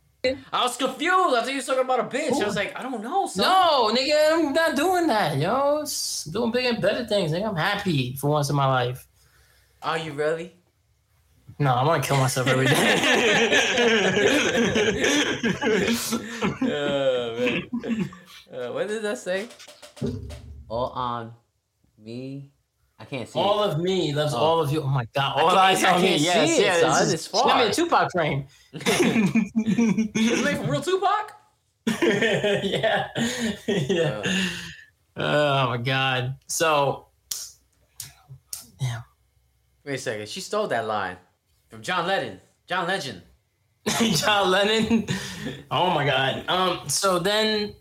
I was confused. I thought you were talking about a bitch. I was like, I don't know. Son. No, nigga, I'm not doing that, yo. Just doing bigger and better things. Nigga, I'm happy for once in my life. Are you really? No, I want to kill myself every day. oh. Uh, what did that say? All on me. I can't see. all it. of me loves Oh. all of you. Oh my god, all can't- eyes I on me. can't Yes, see it, yes. son. It's, It's it's gonna be far. a Tupac frame. Is it from real Tupac? yeah, yeah. Oh my god. So, yeah. Wait a second. She stole that line from John Lennon. John Legend. John Lennon. Oh my god. Um. So then,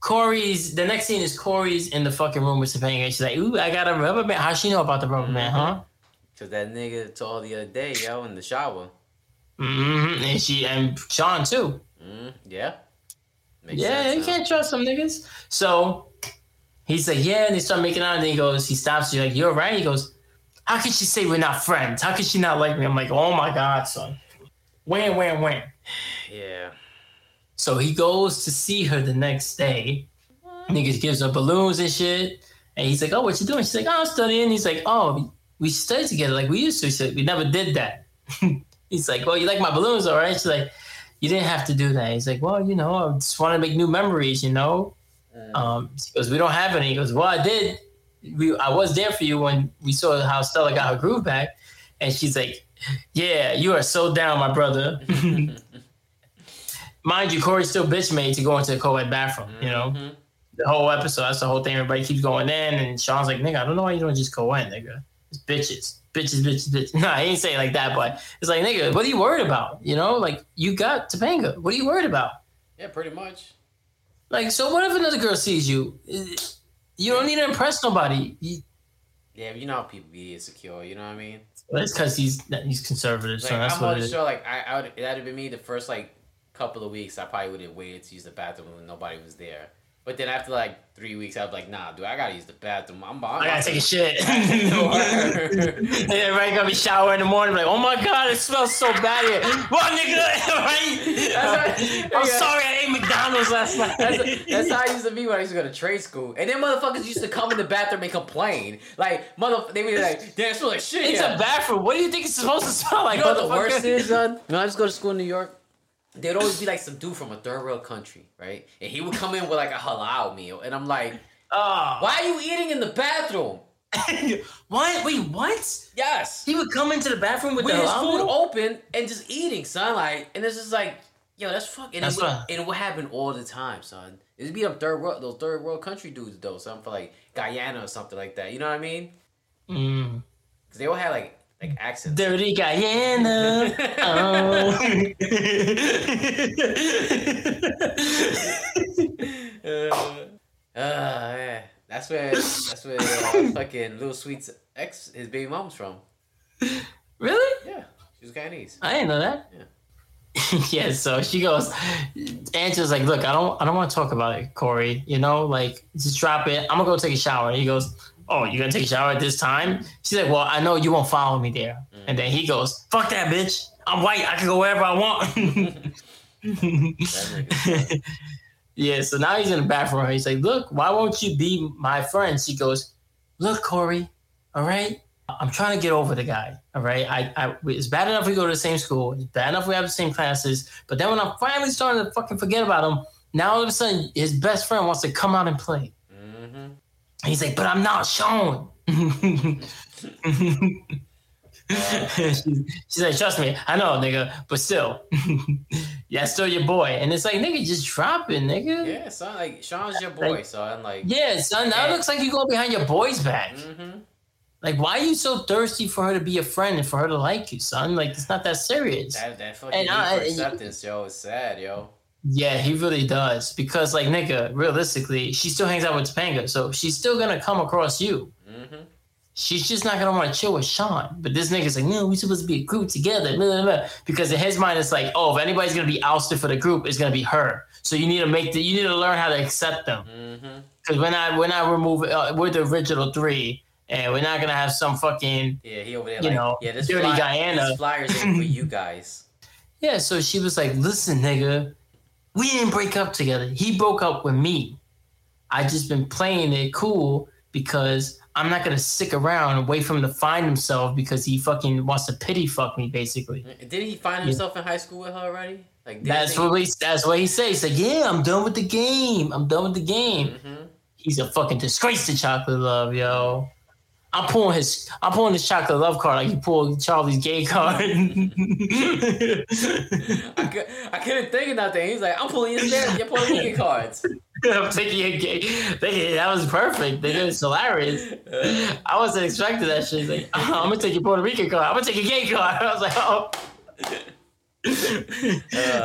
Cory's. The next scene is Cory's in the fucking room with Topanga. She's like, "Ooh, I got a rubber band." How she know about the rubber band, huh? Cause that nigga told the other day, yo, in the shower. Mm-hmm. And she and Shawn too. Mm, yeah. Makes yeah, sense, you huh? can't trust some niggas. So he's like, yeah, and they start making out, and then he goes, he stops. You're like, you're right. He goes, how can she say we're not friends? How can she not like me? I'm like, oh my god, son. When, when, when? Yeah. So he goes to see her the next day. Niggas gives her balloons and shit. And he's like, oh, what you doing? She's like, oh, I'm studying. He's like, oh, we studied together like we used to. She's like, we never did that. he's like, well, you like my balloons, all right? She's like, you didn't have to do that. He's like, well, you know, I just want to make new memories, you know? Um, he goes, we don't have any. He goes, well, I did. We, I was there for you when we saw how Stella got her groove back. And she's like, yeah, you are so down, my brother. Mind you, Cory still bitch made to go into the co-ed bathroom, you know? Mhm. The whole episode, that's the whole thing. Everybody keeps going in, and Shawn's like, nigga, I don't know why you don't just co-ed, nigga. It's bitches. Bitches, bitches, bitches. Nah, he ain't say it like that, but it's like, nigga, what are you worried about? You know, like, you got Topanga. What are you worried about? Yeah, pretty much. Like, so what if another girl sees you? You don't need to impress nobody. You, Yeah, you know how people be insecure. You know what I mean? that's because he's he's conservative, Like so that's I'm what on it the show. Like I, I would that'd have been me the first like couple of weeks. I probably would have waited to use the bathroom when nobody was there. But then after like three weeks, I was be like, Nah, dude, I gotta use the bathroom. I'm. I'm I gotta take a shit. Word. and everybody gonna be showering in the morning, like, oh my god, it smells so bad here. What nigga? right? right. I'm Yeah. sorry I ate McDonald's last night. That's, that's how I used to be when I used to go to trade school. And then motherfuckers used to come in the bathroom and complain. Like, mother, they be like, damn, it smells like shit. it's here." a bathroom. What do you think it's supposed to smell like? You know what the motherfucker? worst is, son? When I just go to school in New York, there'd always be like some dude from a third world country, right? And he would come in with like a halal meal, and I'm like, Oh. "Why are you eating in the bathroom?" what? Wait, what? Yes, He would come into the bathroom with with the his food meal? open and just eating, son. Like, and it's just like, yo, that's fucking. That's it would, and it would happen all the time, son. It'd be them third world, those third world country dudes though, something for like Guyana or something like that. You know what I mean? Mm. Because they all had like like accents. Dirty Guyana. oh. uh, uh, yeah. That's where that's where uh, fucking Lil Sweet's ex, his baby mom's from. really? Yeah, She's Guyanese. I didn't know that. Yeah. Yeah, so she goes, Angela's like, look, I don't I don't want to talk about it, Cory. You know, like just drop it. I'm gonna go take a shower. He goes, Oh, you're gonna take a shower at this time? She's like, Well, I know you won't follow me there. And then he goes, Fuck that bitch. I'm white, I can go wherever I want. yeah, so now he's in the bathroom. He's like, Look, why won't you be my friend? She goes, Look, Cory, all right? I'm trying to get over the guy. All right. I, I it's bad enough we go to the same school. It's bad enough we have the same classes. But then when I'm finally starting to fucking forget about him, now all of a sudden his best friend wants to come out and play. Mm-hmm. He's like, but I'm not Shawn. she's, she's like, trust me, I know, nigga, but still, yeah, still your boy. And it's like, nigga, just drop it, nigga. Yeah, son. Like Shawn's your boy, Like- so I'm like, Yeah, son, that Yeah. looks like you go behind your boy's back. mm-hmm. Like, why are you so thirsty for her to be a friend and for her to like you, son? Like, it's not that serious. that that fucking And I- acceptance, yo, is sad, yo. Yeah, he really does. Because, like, nigga, realistically, she still hangs out with Topanga, so she's still gonna come across you. Mm-hmm. She's just not gonna want to chill with Shawn. But this nigga's like, no, we're supposed to be a group together. Blah, blah, blah. Because in his mind, it's like, oh, if anybody's gonna be ousted for the group, it's gonna be her. So you need to make the, you need to learn how to accept them. Mm-hmm. Because we're not, we're not removing, uh, we're the original three, and we're not gonna have some fucking Yeah, he over there You like, know, yeah, this dirty fly- Guyana. This flyers for you guys. Yeah, so she was like, listen, nigga, we didn't break up together. He broke up with me. I just been playing it cool because I'm not gonna stick around and wait for him to find himself because he fucking wants to pity fuck me, basically. Didn't he find himself in high school with her already? Like That's what he that's what he says. He's like, yeah, I'm done with the game. I'm done with the game. Mhm. He's a fucking disgrace to chocolate love, yo. I'm pulling his I'm pulling his chocolate love card like you pulled Charlie's gay card. I, could, I couldn't think of nothing. He's like, I'm pulling his your you're pulling Rican cards. I'm taking a gay. Thinking that was perfect. Nigga, it's hilarious. I wasn't expecting that shit. He's like, "Oh, I'm gonna take your Puerto Rican card. I'm gonna take your gay card. I was like, oh.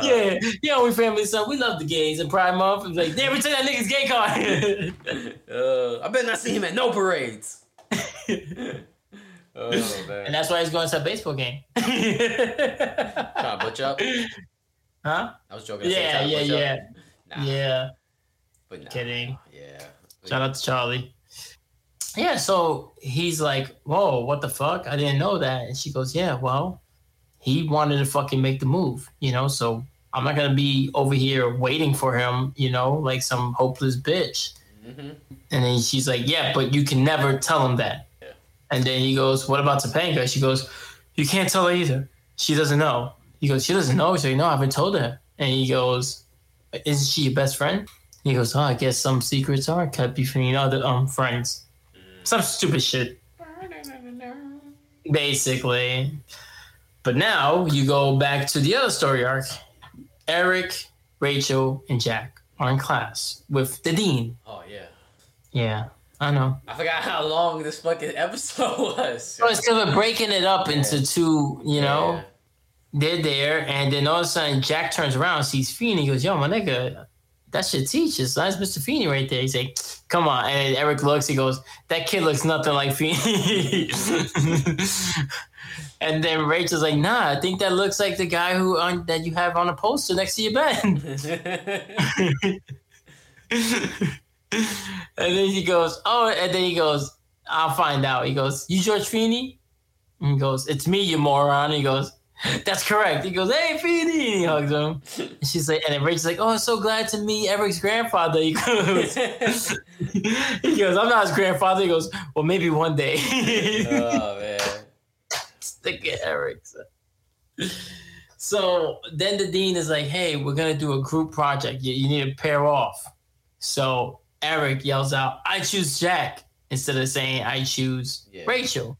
yeah, yeah, we family son. We love the gays and Pride Month. It's like, damn, we took that nigga's gay card. Uh, I better not see him at no parades. Oh and that's why he's going to a baseball game. trying to butch up. huh? I was joking. I Yeah, yeah, yeah, Nah, yeah. but nah, Kidding. Yeah. Shout out to Charlie. Yeah, so he's like, Whoa, what the fuck? I didn't know that. And she goes, Yeah, well, he wanted to fucking make the move, you know, so I'm not gonna be over here waiting for him, you know, like some hopeless bitch. Mm-hmm. And then she's like, Yeah, but you can never tell him that. Yeah. And then he goes, What about Topanga? She goes, You can't tell her either. She doesn't know. He goes, She doesn't know. She's like, No, I haven't told her. And he goes, Isn't she your best friend? He goes, Oh, I guess some secrets are kept between other um friends. Some stupid shit, basically. But now you go back to the other story arc. Eric, Rachel, and Jack are in class with the dean. Oh yeah. Yeah, I know. I forgot how long this fucking episode was. So it's because we're breaking it up into two, you know, they're there, and then all of a sudden Jack turns around, sees Feeney, he goes, Yo, my nigga, that shit teaches. That's Mr. Feeney right there. He's like, Come on. And Eric looks, he goes, That kid looks nothing like Feeney. and then Rachel's like, Nah, I think that looks like the guy who on that you have on a poster next to your bed. and then he goes, Oh, and then he goes, I'll find out. He goes, You George Feeney? And he goes, It's me, you moron. He goes, That's correct. He goes, Hey Feeney. And he hugs him. And she's like, and then Rachel's like, Oh, I'm so glad to meet Eric's grandfather. He goes, he goes, I'm not his grandfather. He goes, Well, maybe one day. oh man. Stick at Eric. So then the dean is like, hey, we're going to do a group project. You, you need to pair off. So Eric yells out, I choose Jack instead of saying, I choose Yeah. Rachel.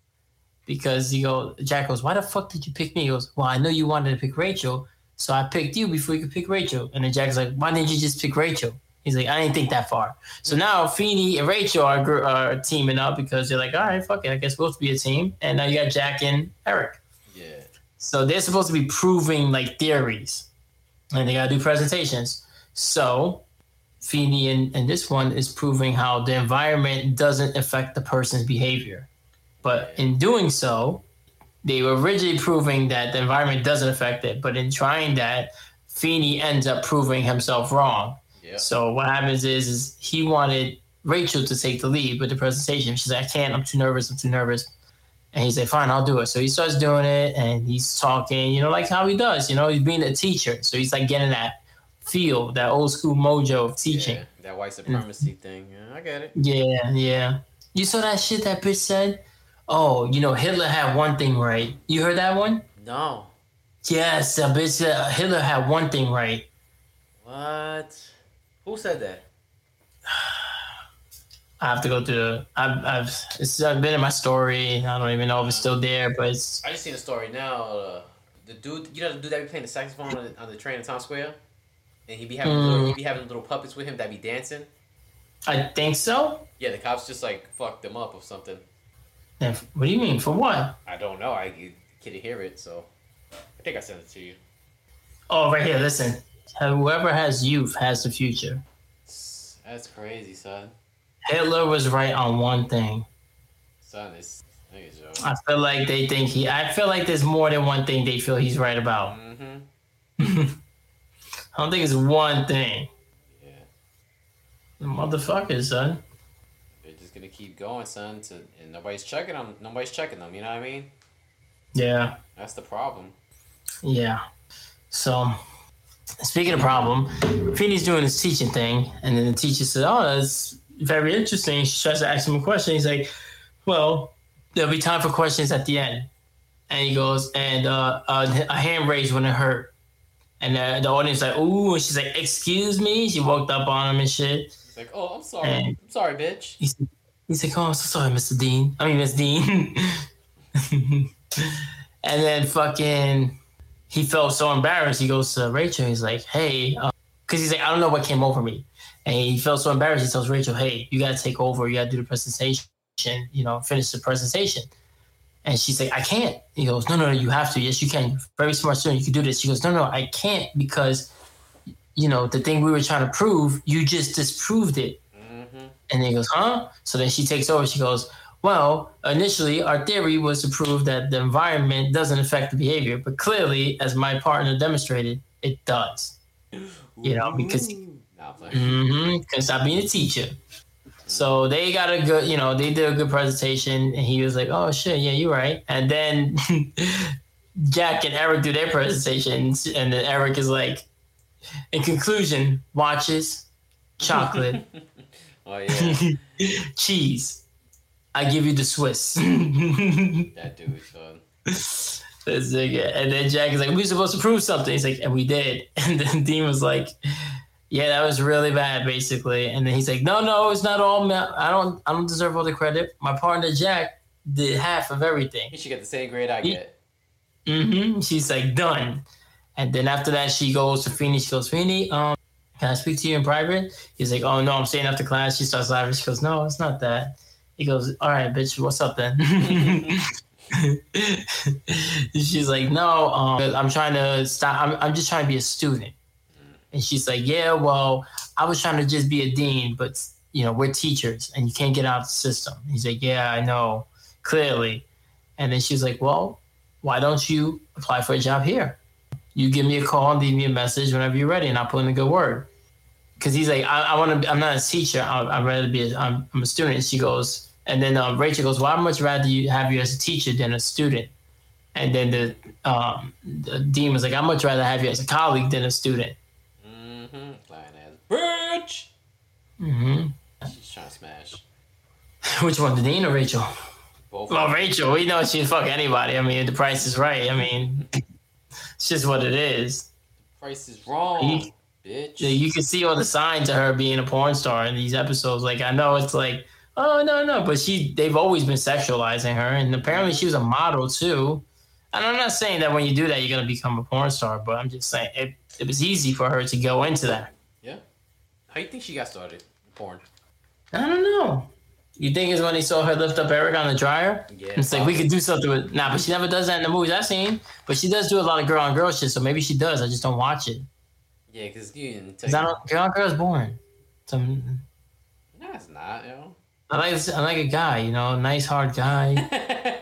Because he goes, Jack goes, why the fuck did you pick me? He goes, well, I know you wanted to pick Rachel. So I picked you before you could pick Rachel. And then Jack's like, why didn't you just pick Rachel? He's like, I didn't think that far. So now Feeney and Rachel are, are teaming up because they're like, all right, fuck it. I guess we'll be a team. And now you got Jack and Eric. Yeah. So they're supposed to be proving like theories, and they gotta do presentations. So Feeney and, in this one is proving how the environment doesn't affect the person's behavior. But in doing so, they were originally proving that the environment doesn't affect it. But in trying that, Feeney ends up proving himself wrong. Yeah. So what happens is, is he wanted Rachel to take the lead with the presentation. She's like, I can't. I'm too nervous. I'm too nervous. And he's like, fine, I'll do it. So he starts doing it and he's talking, you know, like how he does. You know, he's being a teacher. So he's like getting that feel, that old school mojo of teaching. Yeah, that white supremacy thing. Yeah, I get it. Yeah, yeah. You saw that shit that bitch said? oh, you know, Hitler had one thing right. You heard that one? No. Yes, uh, bitch, uh, Hitler had one thing right. What? Who said that? I have to go to. I've, I've it's uh, been in my story. I don't even know if it's still there, but it's I just seen a story now. Uh, the dude, you know, the dude that be playing the saxophone on the, on the train in Times Square, and he be having Mm. little, he be having little puppets with him that be dancing. I think so. Yeah, the cops just like fucked them up or something. Then what do you mean? For what? I don't know. I couldn't hear it, so I think I sent it to you. Oh, right here. Listen, whoever has youth has the future. That's crazy, son. Hitler was right on one thing. Son, this yo. I feel like they think he. I feel like there's more than one thing they feel he's right about. Mm-hmm. I don't think it's one thing. Yeah, The motherfuckers, son. they're just gonna keep going, son. To and nobody's checking them. Nobody's checking them. You know what I mean? Yeah, That's the problem. yeah. So, speaking of problem, Feeney's doing his teaching thing, and then the teacher says, "Oh, that's very interesting." She tries to ask him a question. He's like, "Well, there'll be time for questions at the end." And he goes, "And uh, uh, a hand raised when it hurt." And the, the audience like, "Ooh!" And she's like, "Excuse me." She walked up on him and shit. It's like, oh, I'm sorry. And- I'm sorry, bitch. He's, he's like, oh, I'm so sorry, Mr. Dean. I mean, Miss Dean. and then fucking, he felt so embarrassed. He goes to Rachel. He's like, hey, because he's like, I don't know what came over me. And he felt so embarrassed. He tells Rachel, hey, you got to take over. You got to do the presentation, you know, finish the presentation. And she's like, I can't. He goes, no, no, no, you have to. Yes, you can. You're very smart student. You can do this. She goes, no, no, I can't because, you know, the thing we were trying to prove, you just disproved it. Mm-hmm. And he goes, huh? So then she takes over. She goes, well, initially our theory was to prove that the environment doesn't affect the behavior, but clearly, as my partner demonstrated, it does. You know, because Nah, I'm mm-hmm, because I'm being a teacher. So they got a good, you know, they did a good presentation, and he was like, "Oh shit, yeah, you're right." And then Jack and Eric do their presentations, and then Eric is like, "In conclusion, watches, chocolate." Oh yeah, cheese. I give you the Swiss. that dude, son. This nigga. And then Jack is like, we were supposed to prove something. He's like, and we did. And then Dean was like, yeah, that was really bad, basically. And then he's like, no, no, it's not all. Ma- I don't, I don't deserve all the credit. My partner Jack did half of everything. He should get the same grade I get. Mm-hmm. She's like, done. And then after that, she goes to Feeney. She goes, Feeney, um, can I speak to you in private? He's like, oh no, I'm staying after class. She starts laughing. She goes, no, it's not that. He goes, all right, bitch, what's up then? she's like, no, um, I'm trying to stop. I'm, I'm just trying to be a student. And she's like, yeah, well, I was trying to just be a dean, but you know, we're teachers and you can't get out of the system. He's like, yeah, I know, clearly. And then she's like, well, why don't you apply for a job here? You give me a call and leave me a message whenever you're ready, and I'll put in a good word. Because he's like, I, I want to. I'm not a teacher. I, I'd rather be. A, I'm, I'm a student. And she goes, and then um, Rachel goes, Well, I'd much rather you have you as a teacher than a student. And then the, um, the dean was like, I'd much rather have you as a colleague than a student. Mm-hmm. Ass bitch. hmm She's trying to smash Which one, the dean or Rachel? both. Well, Rachel, we know she'd fuck anybody. I mean, the price is right. I mean, it's just what it is. The Price is wrong, You- bitch. You can see all the signs of her being a porn star in these episodes. Like I know it's like, oh no, no, but she they've always been sexualizing her, and apparently she was a model too. And I'm not saying that when you do that you're gonna become a porn star, but I'm just saying it it was easy for her to go into that. yeah. How you think she got started? Porn. I don't know. You think it's when they saw her lift up Eric on the dryer? Yeah. It's like we could do something with nah, but she never does that in the movies I've seen. But she does do a lot of girl on girl shit, so maybe she does. I just don't watch it. Yeah, because you didn't Cause I don't girl on girl is boring. So, No, it's not, yo. I like I like a guy, you know, nice hard guy.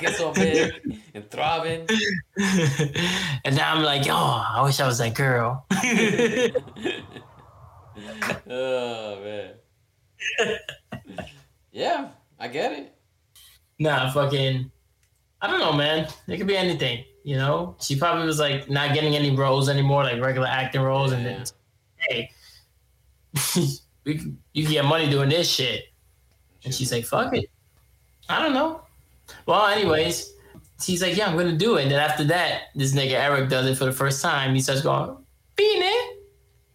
gotta so big and throbbing. and now I'm like, oh, I wish I was that girl. oh man. yeah, I get it. nah, fucking, I don't know, man. It could be anything, you know. She probably was like not getting any roles anymore, like regular acting roles, and then hey, we can- you can get money doing this shit. And she's like, fuck it. I don't know. Well, anyways, he's like, yeah, I'm gonna do it. And then after that, this nigga Eric does it for the first time. He starts going, Fine,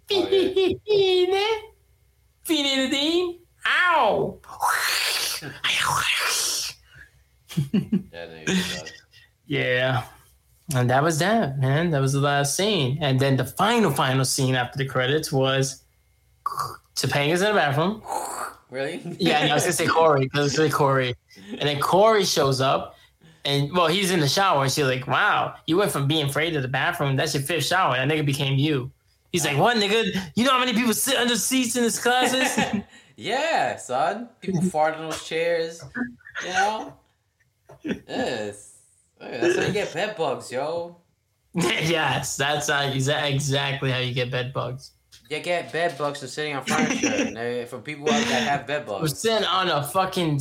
Fine, Fine, Dean, ow. That nigga sucks. Yeah. And that was that, man. That was the last scene. And then the final, final scene after the credits was Topanga's in the bathroom. Really? Yeah, no, I was gonna say Cory because it's say Cory. And then Cory shows up and well, he's in the shower and she's like, Wow, you went from being afraid of the bathroom, that's your fifth shower. That nigga became you. He's like, What nigga? You know how many people sit under seats in this classes? yeah, son. People fart in those chairs. You know? Yes. That's how you get bed bugs, yo. yes, that's exa- exactly how you get bed bugs. You get bed bugs from sitting on furniture. and from people that have bed bugs. sitting on a fucking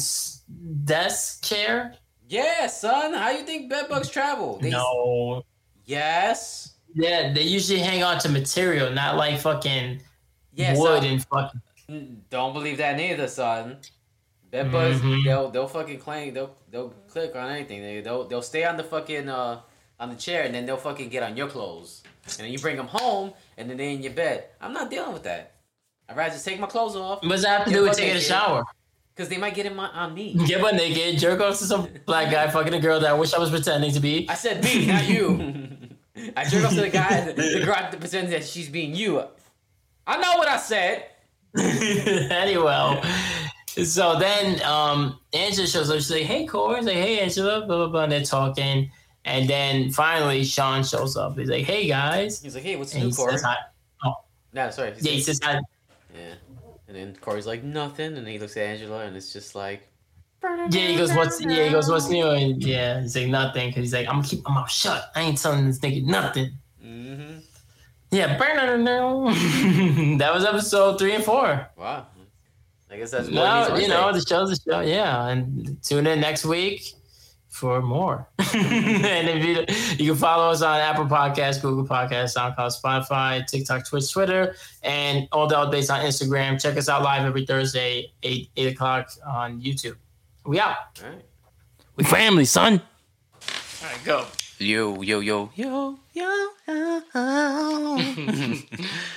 desk chair. Yeah, son. How you think bed bugs travel? They- No. Yes. Yeah, they usually hang on to material, not like fucking Yeah, wood son. and fucking. Don't believe that neither, son. Bed bugs, Mhm. they'll they'll fucking claim they'll they'll click on anything. They they'll they'll stay on the fucking uh on the chair and then they'll fucking get on your clothes. And then you bring them home and then they in your bed. I'm not dealing with that. I'd rather just take my clothes off What's that have to do with taking a shower? because they might get in my on me. Get butt naked, jerk off to some black guy fucking a girl that I wish I was pretending to be. I said me, not you. I jerk off to the guy, the, the girl that pretends that she's being you. I know what I said. anyway, so then um, Angela shows up. She's like, "Hey, Cory." Like, "Hey, Angela." Blah blah blah. And they're talking, and then finally Shawn shows up. He's like, "Hey guys," He's like, hey, what's and new, he Cory? says, hi. No, sorry. "Yeah." He says, hi. Yeah. And then Cory's like, nothing. And he looks at Angela and it's just like, "Yeah." He goes, "What's yeah?" He goes, "What's new?" And yeah, he's like, "Nothing," because he's like, "I'm gonna keep my mouth shut. I ain't telling this nigga nothing." mm-hmm. Yeah, that was episode three and four. Wow. I guess that's No, you know, the show's the show. Yeah, and tune in next week for more. and if you you can follow us on Apple Podcasts, Google Podcasts, SoundCloud, Spotify, TikTok, Twitch, Twitter, and all the updates on Instagram. Check us out live every Thursday, eight eight o'clock on YouTube. We out. All right. We family, son. All right, go. Yo, yo, yo, yo, yo. Yo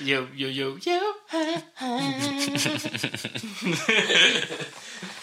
yo yo yo.